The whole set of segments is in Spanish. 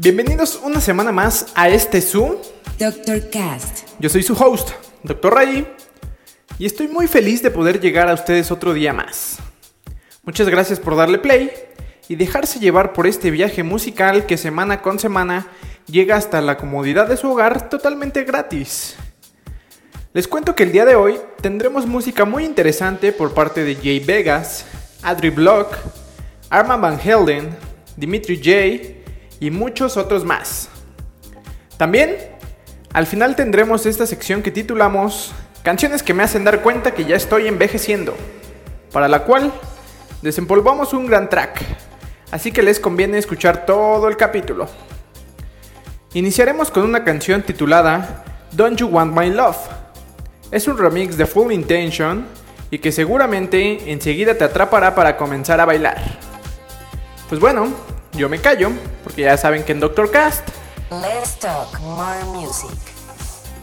Bienvenidos una semana más a este Zoom. Dr. Cast. Yo soy su host, Dr. Ray, y estoy muy feliz de poder llegar a ustedes otro día más. Muchas gracias por darle play y dejarse llevar por este viaje musical que semana con semana llega hasta la comodidad de su hogar totalmente gratis. Les cuento que el día de hoy tendremos música muy interesante por parte de Jay Vegas, Adri Block, Arman Van Helden, Dimitri J y muchos otros más. También, al final tendremos esta sección que titulamos Canciones que me hacen dar cuenta que ya estoy envejeciendo, para la cual desempolvamos un gran track, así que les conviene escuchar todo el capítulo. Iniciaremos con una canción titulada Don't You Want My Love. Es un remix de Full Intention y que seguramente enseguida te atrapará para comenzar a bailar. Pues bueno, yo me callo, porque ya saben que en Doctor Cast Let's talk more music.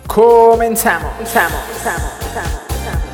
comenzamos. comenzamos, comenzamos, comenzamos.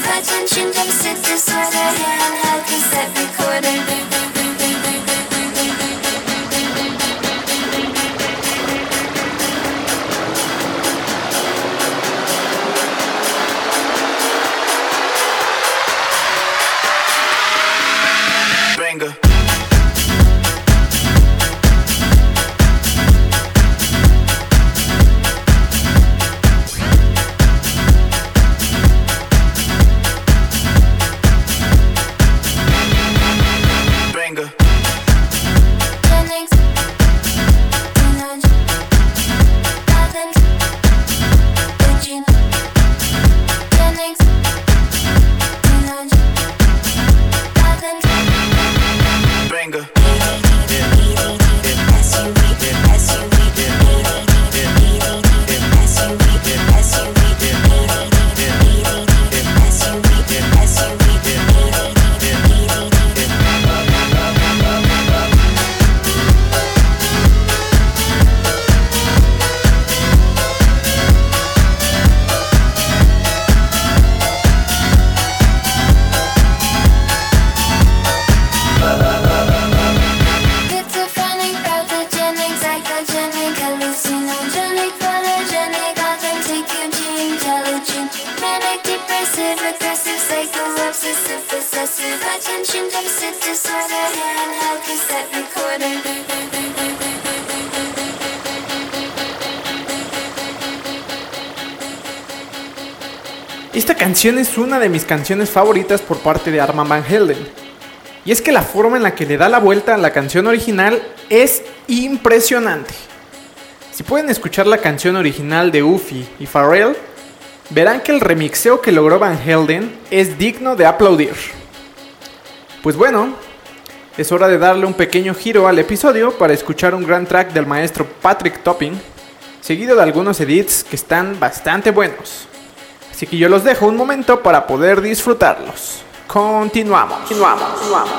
attention deficit disorder. Yeah, I'm hopeless recorder. Esta canción es una de mis canciones favoritas por parte de Arman Van Helden. Y es que la forma en la que le da la vuelta a la canción original es impresionante. Si pueden escuchar la canción original de Uffy y Pharrell, verán que el remixeo que logró Van Helden es digno de aplaudir. Pues bueno, es hora de darle un pequeño giro al episodio para escuchar un gran track del maestro Patrick Topping, seguido de algunos edits que están bastante buenos. Así que yo los dejo un momento para poder disfrutarlos. Continuamos. Continuamos. continuamos.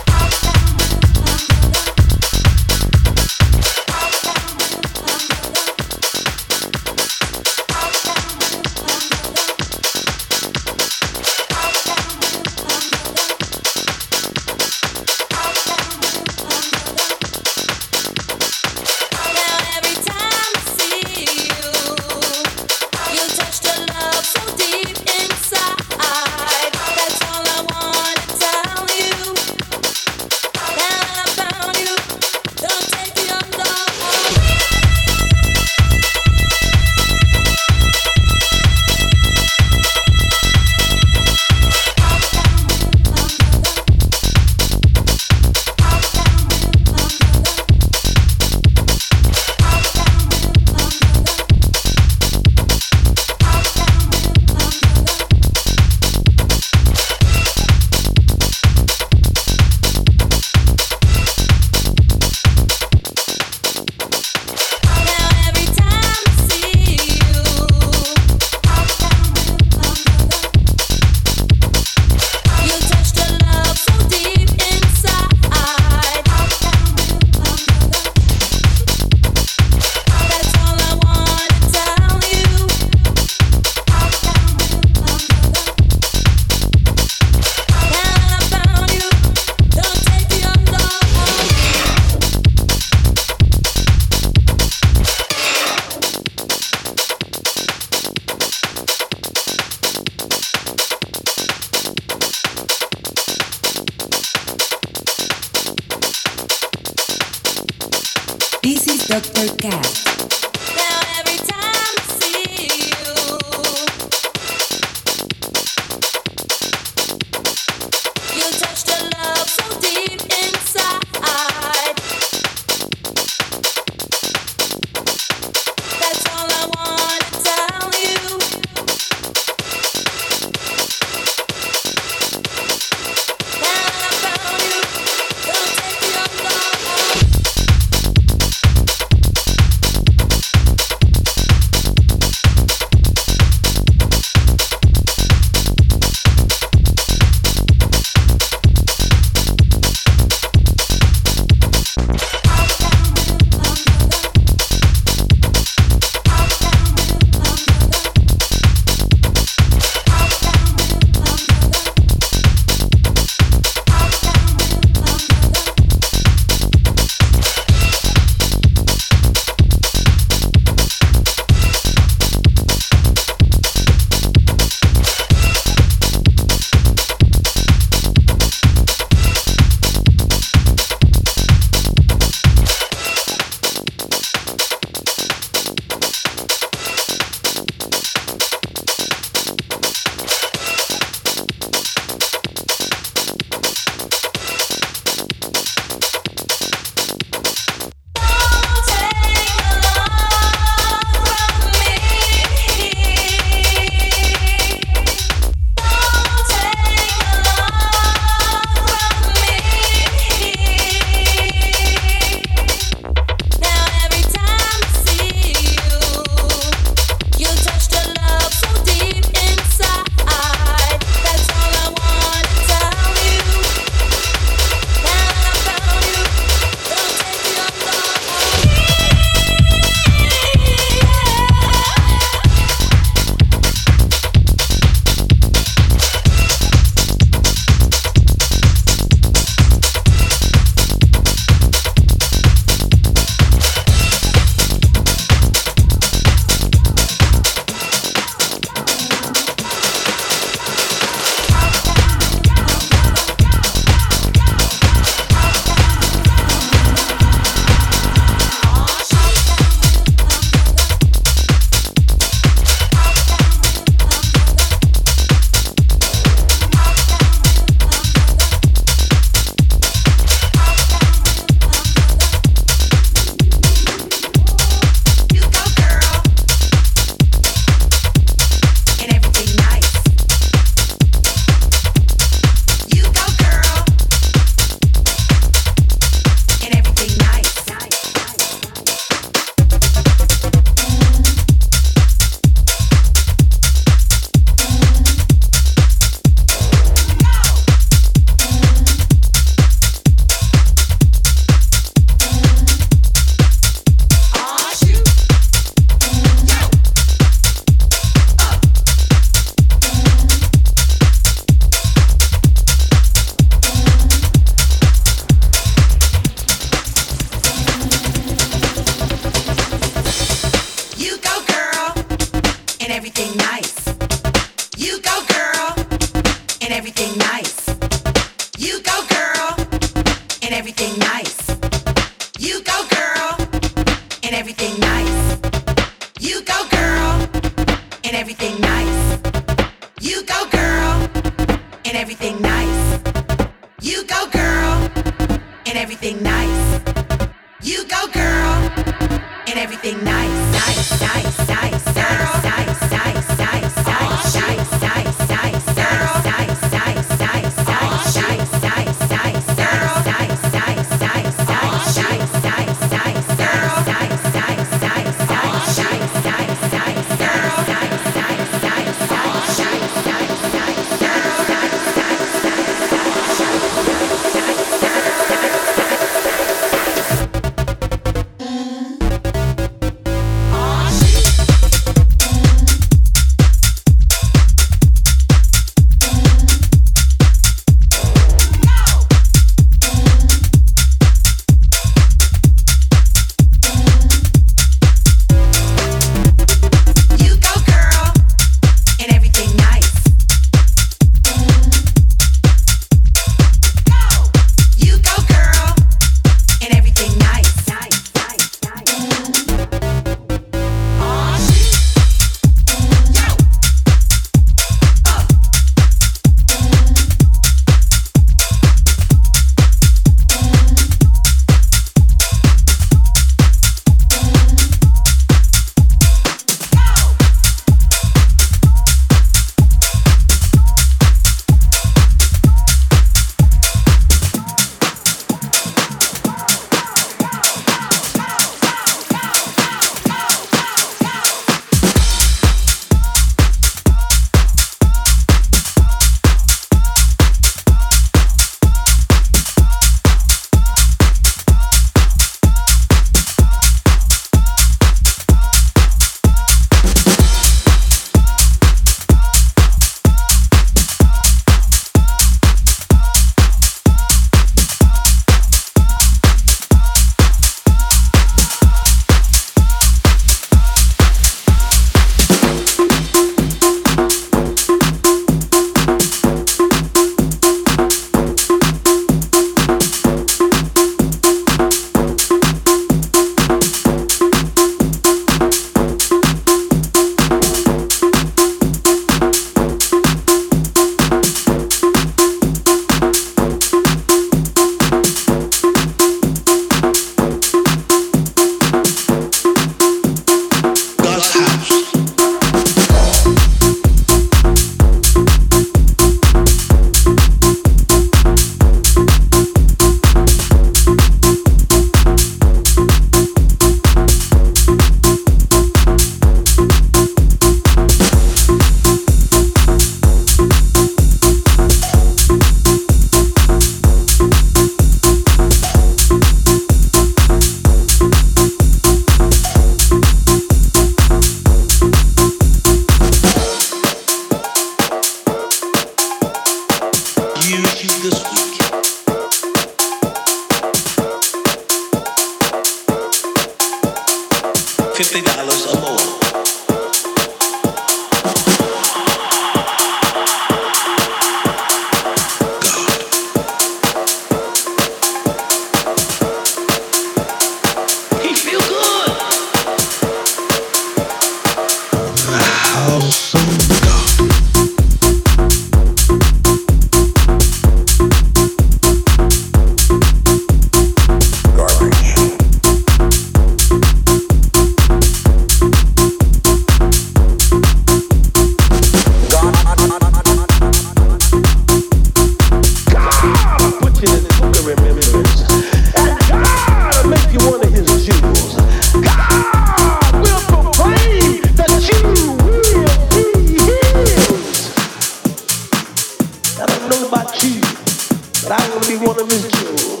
Be one of his jewels.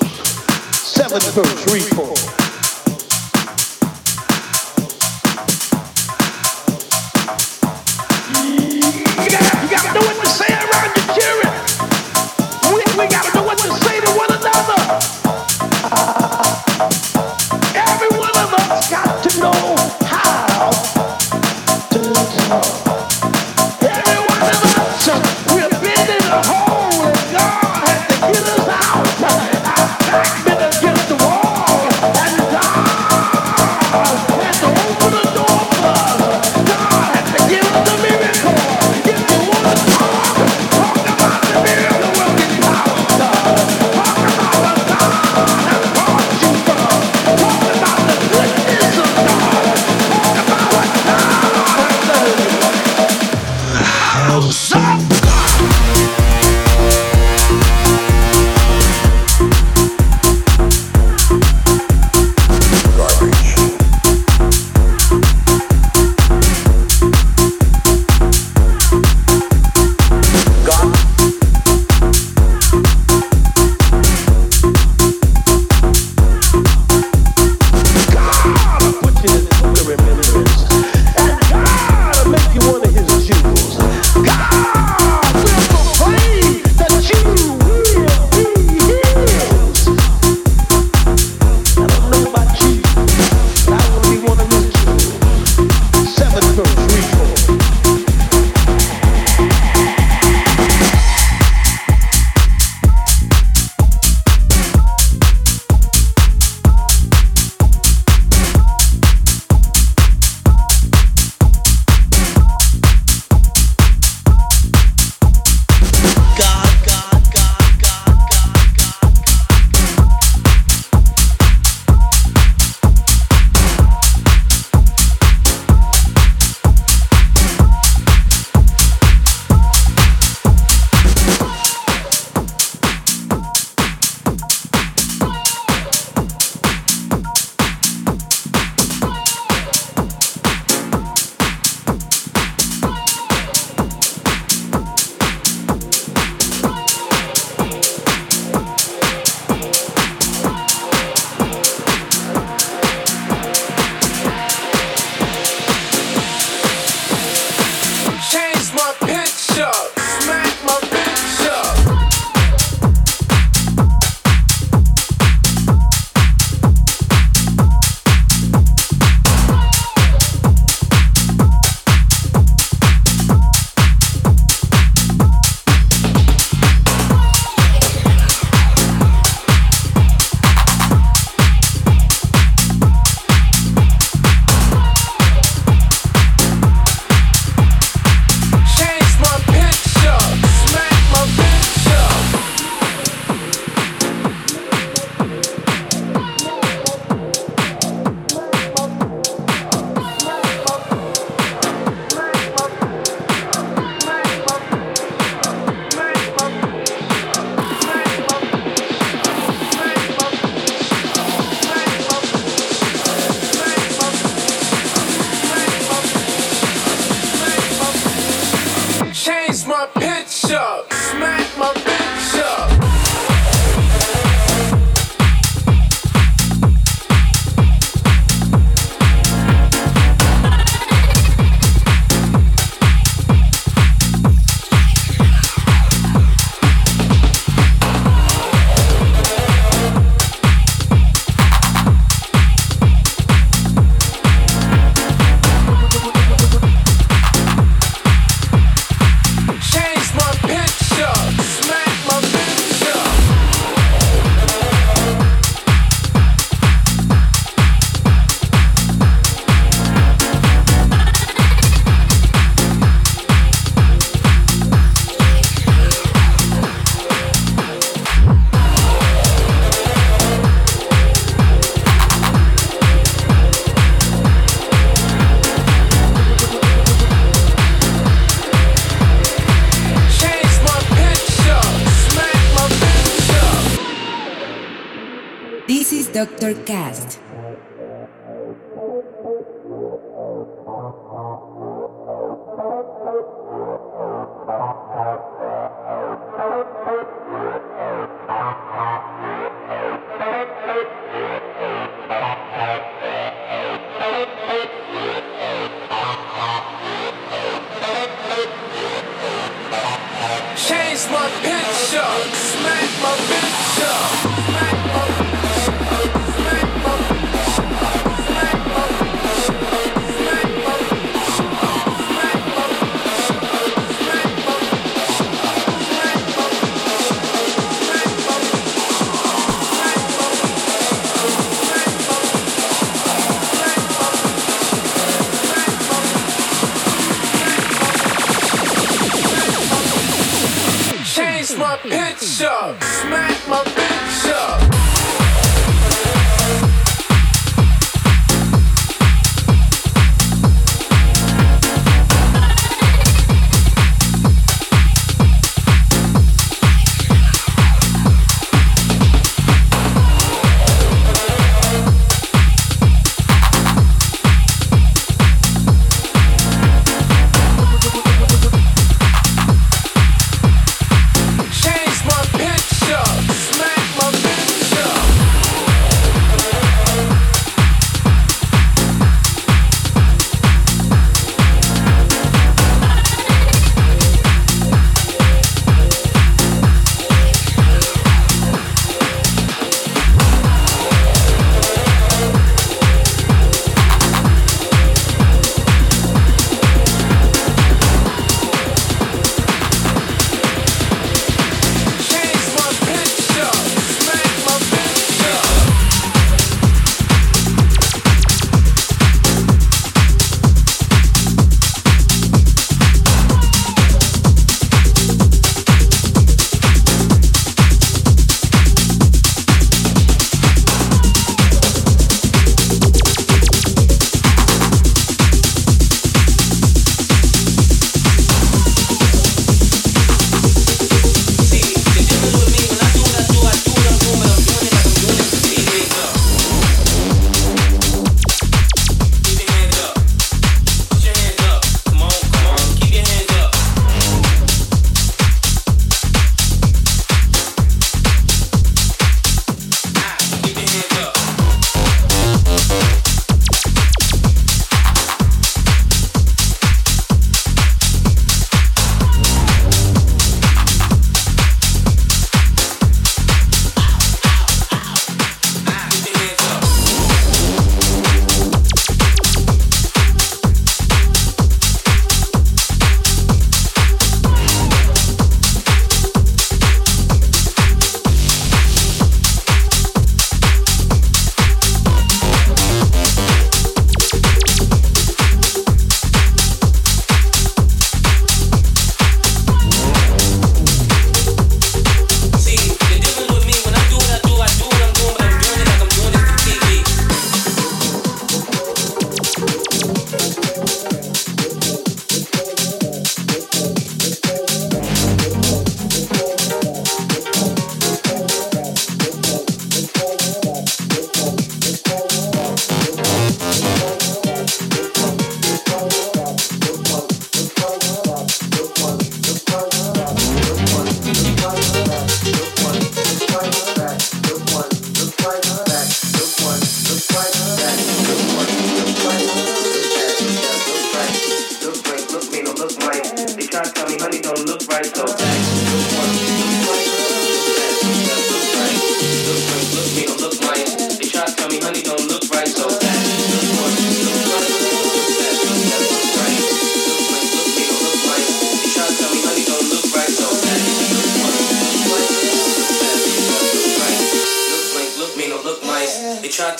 Verse, read Overcast.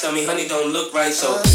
Tell me honey don't look right, so.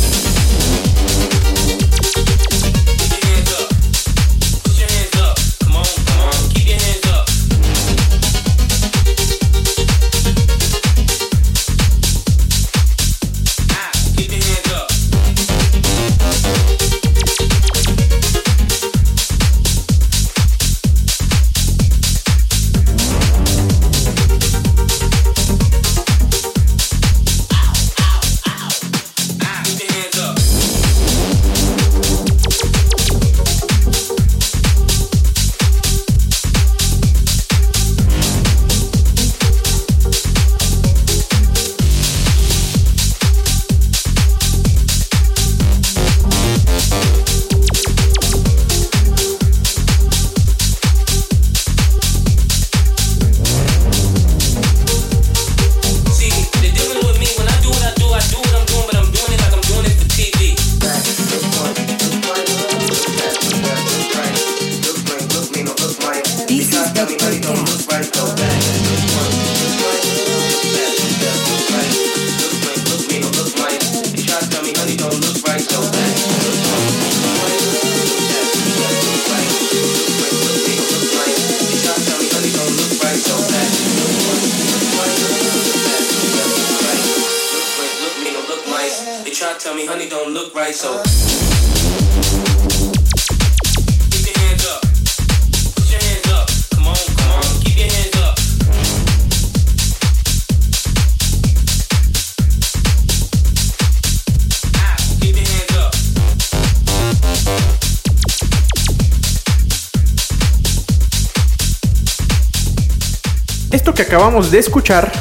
Esto que acabamos de escuchar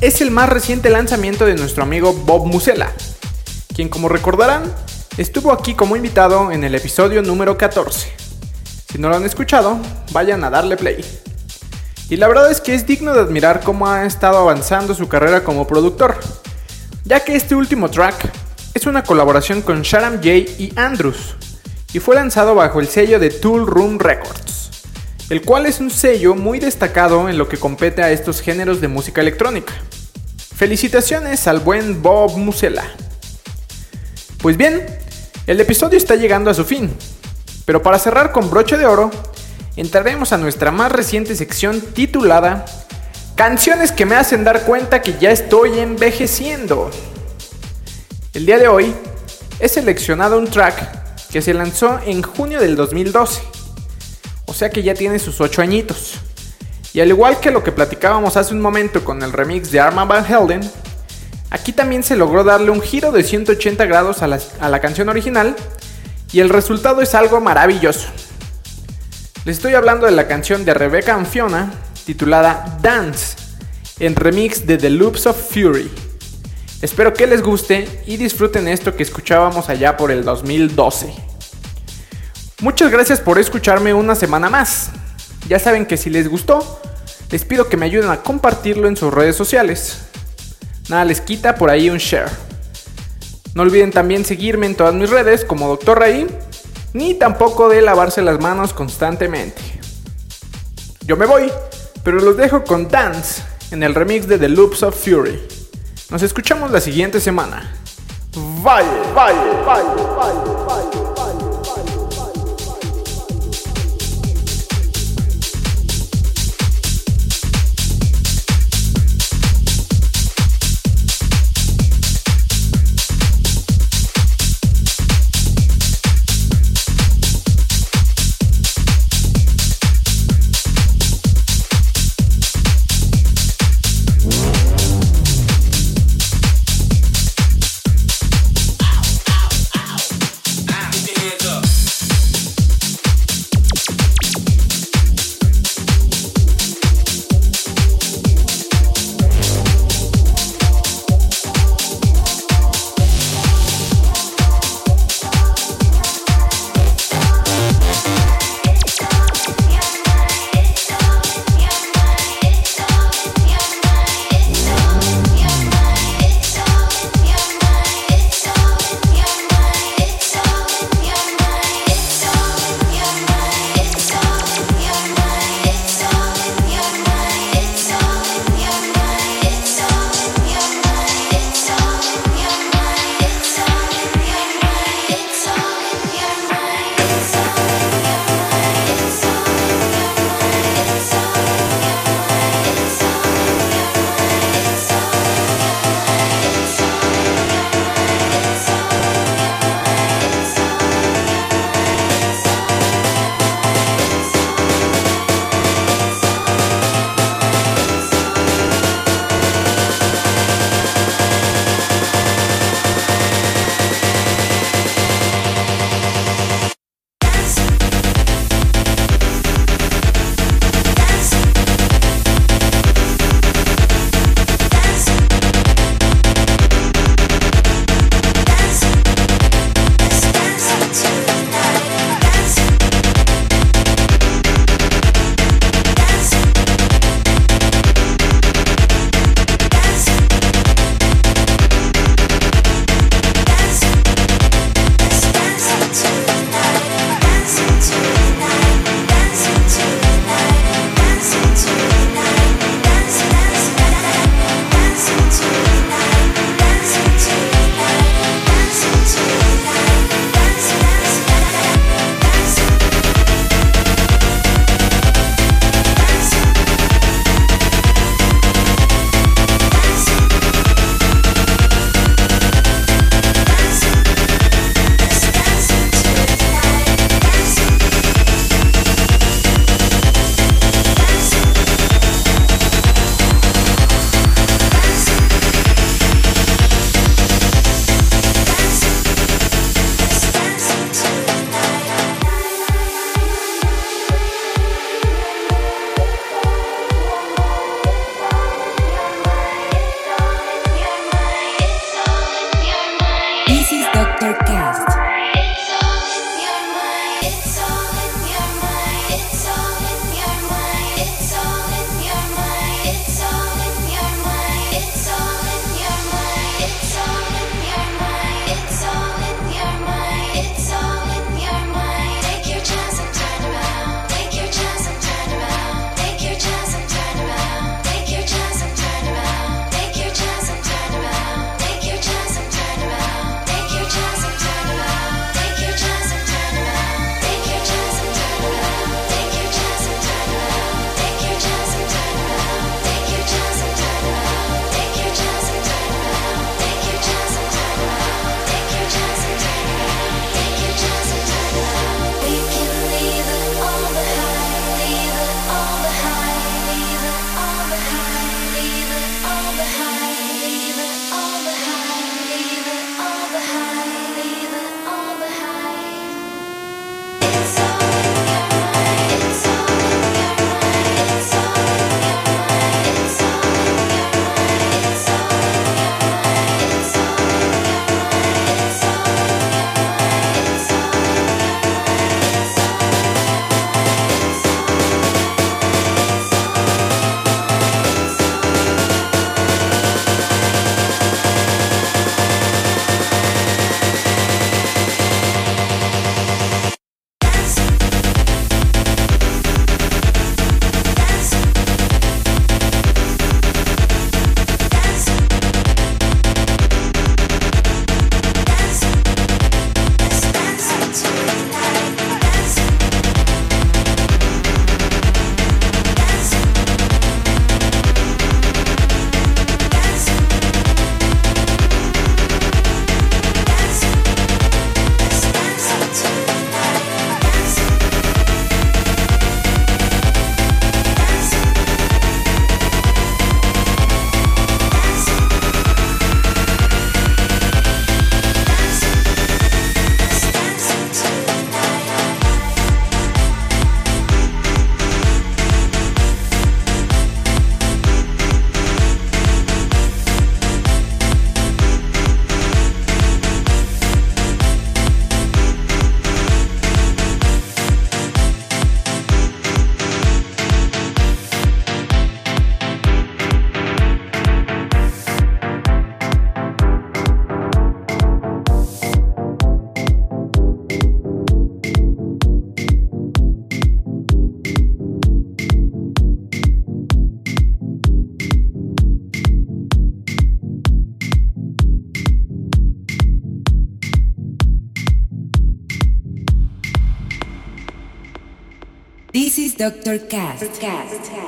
es el más reciente lanzamiento de nuestro amigo Bob Musella, quien como recordarán estuvo aquí como invitado en el episodio número 14. Si no lo han escuchado, vayan a darle play. Y la verdad es que es digno de admirar cómo ha estado avanzando su carrera como productor, ya que este último track es una colaboración con Sharam J y Andrews, y fue lanzado bajo el sello de Tool Room Records, el cual es un sello muy destacado en lo que compete a estos géneros de música electrónica. Felicitaciones al buen Bob Musella. Pues bien, el episodio está llegando a su fin, pero para cerrar con broche de oro, entraremos a nuestra más reciente sección titulada Canciones que me hacen dar cuenta que ya estoy envejeciendo. El día de hoy he seleccionado un track que se lanzó en junio del 2012, o sea que ya tiene sus 8 añitos. Y al igual que lo que platicábamos hace un momento con el remix de Arma Van Helden, aquí también se logró darle un giro de 180 grados a la, a la canción original y el resultado es algo maravilloso. Les estoy hablando de la canción de Rebecca and Fiona titulada Dance en remix de The Loops of Fury. Espero que les guste y disfruten esto que escuchábamos allá por el 2012. Muchas gracias por escucharme una semana más. Ya saben que si les gustó, les pido que me ayuden a compartirlo en sus redes sociales. Nada les quita por ahí un share. No olviden también seguirme en todas mis redes como Dr. Raí, ni tampoco de lavarse las manos constantemente. Yo me voy, pero los dejo con Dance en el remix de The Loops of Fury. Nos escuchamos la siguiente semana. Bye, bye, bye, bye, bye. Cast. Cast.